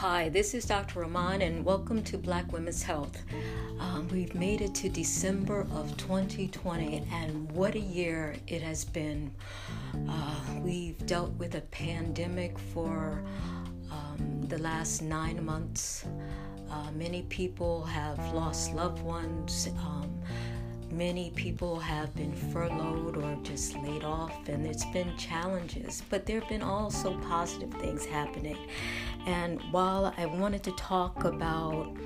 Hi, this is Dr. Rahman, and welcome to Black Women's Health. Um, we've made it to December of 2020, and what a year it has been. Uh, we've dealt with a pandemic for um, the last nine months. Uh, many people have lost loved ones. Um, Many people have been furloughed or just laid off, and it's been challenges, but there have been also positive things happening. And while I wanted to talk about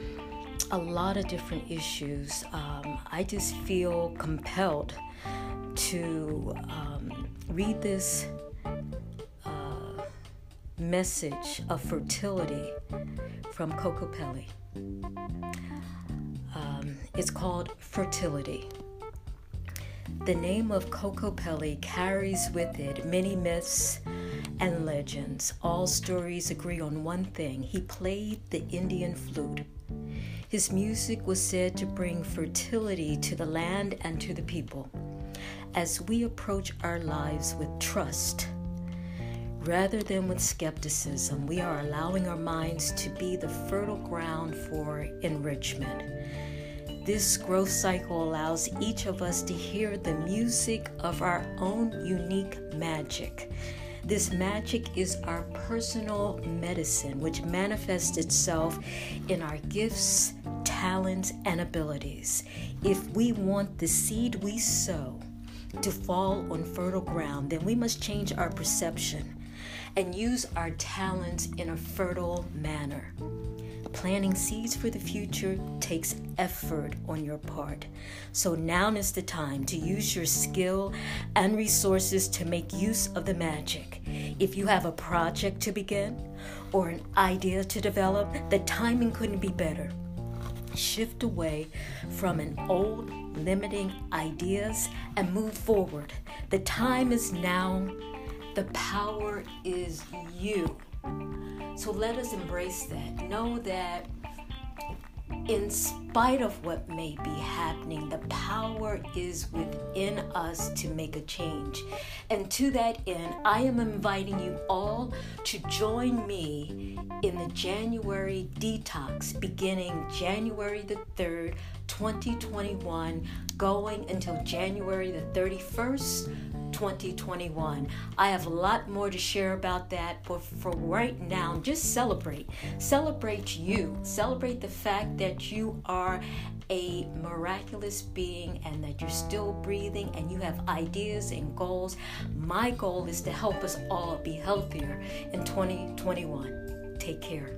a lot of different issues, um, I just feel compelled to um, read this uh, message of fertility from Kokopelli. Um, it's called Fertility. The name of Kokopelli carries with it many myths and legends. All stories agree on one thing he played the Indian flute. His music was said to bring fertility to the land and to the people. As we approach our lives with trust, rather than with skepticism, we are allowing our minds to be the fertile ground for enrichment. This growth cycle allows each of us to hear the music of our own unique magic. This magic is our personal medicine, which manifests itself in our gifts, talents, and abilities. If we want the seed we sow to fall on fertile ground, then we must change our perception and use our talents in a fertile manner. Planting seeds for the future takes effort on your part. So now is the time to use your skill and resources to make use of the magic. If you have a project to begin or an idea to develop, the timing couldn't be better. Shift away from an old limiting ideas and move forward. The time is now. The power is you. So let us embrace that. Know that in spite of what may be happening, the power is within us to make a change. And to that end, I am inviting you all to join me in the January detox beginning January the 3rd, 2021, going until January the 31st, 2021. I have a lot more to share about that, but for right now, just celebrate. Celebrate you. Celebrate the fact that you are a miraculous being and that you're still breathing and you have ideas and goals. My goal is to help us all be healthier in 2021. Take care.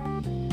You